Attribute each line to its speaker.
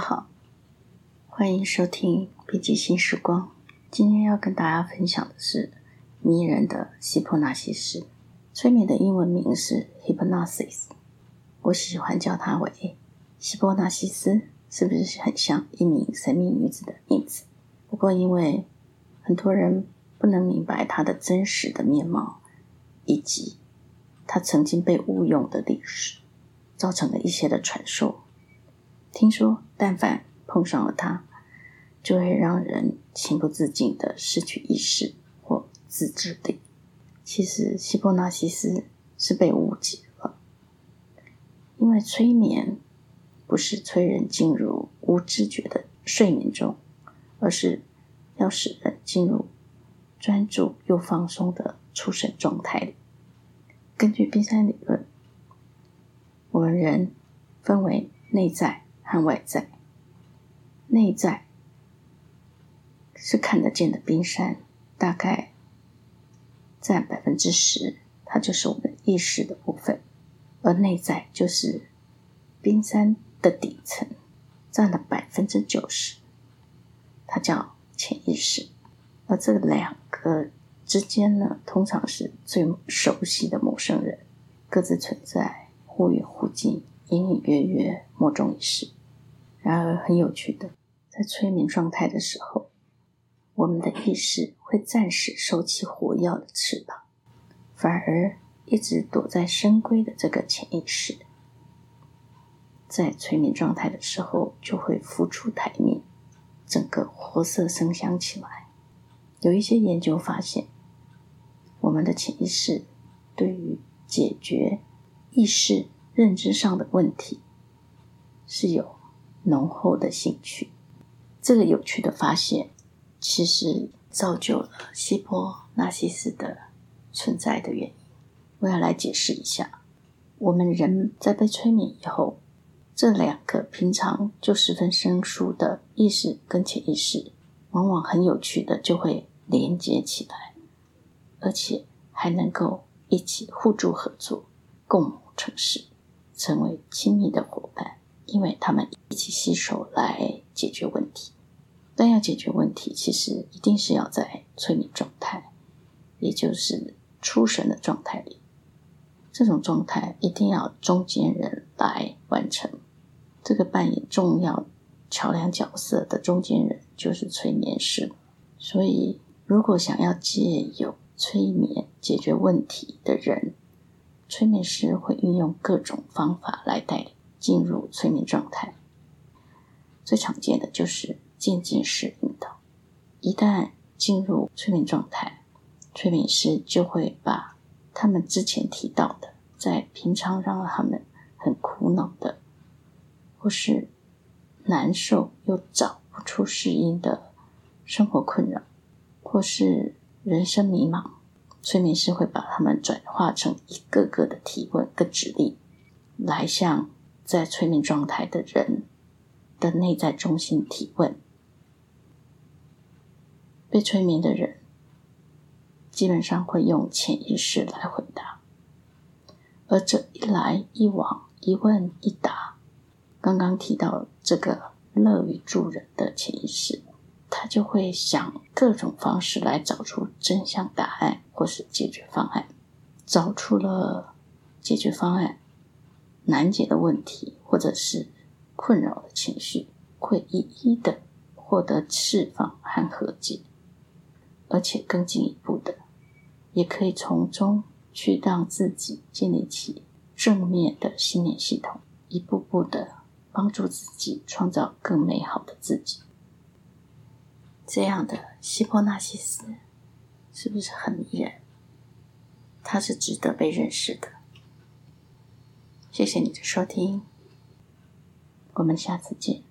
Speaker 1: 好，欢迎收听《笔记新时光》。今天要跟大家分享的是迷人的希波纳西斯。催眠的英文名是 Hypnosis，我喜欢叫它为希波纳西斯，是不是很像一名神秘女子的名字？不过因为很多人不能明白她的真实的面貌，以及她曾经被误用的历史，造成了一些的传说。听说，但凡碰上了他，就会让人情不自禁的失去意识或自制力。其实，希波纳西斯是被误解了，因为催眠不是催人进入无知觉的睡眠中，而是要使人进入专注又放松的出神状态里。根据冰山理论，我们人分为内在。和外在，内在是看得见的冰山，大概占百分之十，它就是我们意识的部分；而内在就是冰山的底层，占了百分之九十，它叫潜意识。而这两个之间呢，通常是最熟悉的陌生人，各自存在，忽远忽近，隐隐约约，莫衷一是。然而，很有趣的，在催眠状态的时候，我们的意识会暂时收起火药的翅膀，反而一直躲在深闺的这个潜意识，在催眠状态的时候就会浮出台面，整个活色生香起来。有一些研究发现，我们的潜意识对于解决意识认知上的问题是有。浓厚的兴趣，这个有趣的发现，其实造就了希波纳西斯的存在的原因。我要来解释一下，我们人在被催眠以后，这两个平常就十分生疏的意识跟潜意识，往往很有趣的就会连接起来，而且还能够一起互助合作，共谋成事，成为亲密的伙伴。因为他们一起携手来解决问题，但要解决问题，其实一定是要在催眠状态，也就是出神的状态里。这种状态一定要中间人来完成。这个扮演重要桥梁角色的中间人就是催眠师。所以，如果想要借由催眠解决问题的人，催眠师会运用各种方法来带领。进入催眠状态，最常见的就是渐进式引导。一旦进入催眠状态，催眠师就会把他们之前提到的，在平常让他们很苦恼的，或是难受又找不出适应的生活困扰，或是人生迷茫，催眠师会把他们转化成一个个的提问跟指令，来向。在催眠状态的人的内在中心提问，被催眠的人基本上会用潜意识来回答，而这一来一往、一问一答，刚刚提到这个乐于助人的潜意识，他就会想各种方式来找出真相答案或是解决方案，找出了解决方案。难解的问题，或者是困扰的情绪，会一一的获得释放和和解，而且更进一步的，也可以从中去让自己建立起正面的信念系统，一步步的帮助自己创造更美好的自己。这样的希波纳西斯是不是很迷人？他是值得被认识的。谢谢你的收听，我们下次见。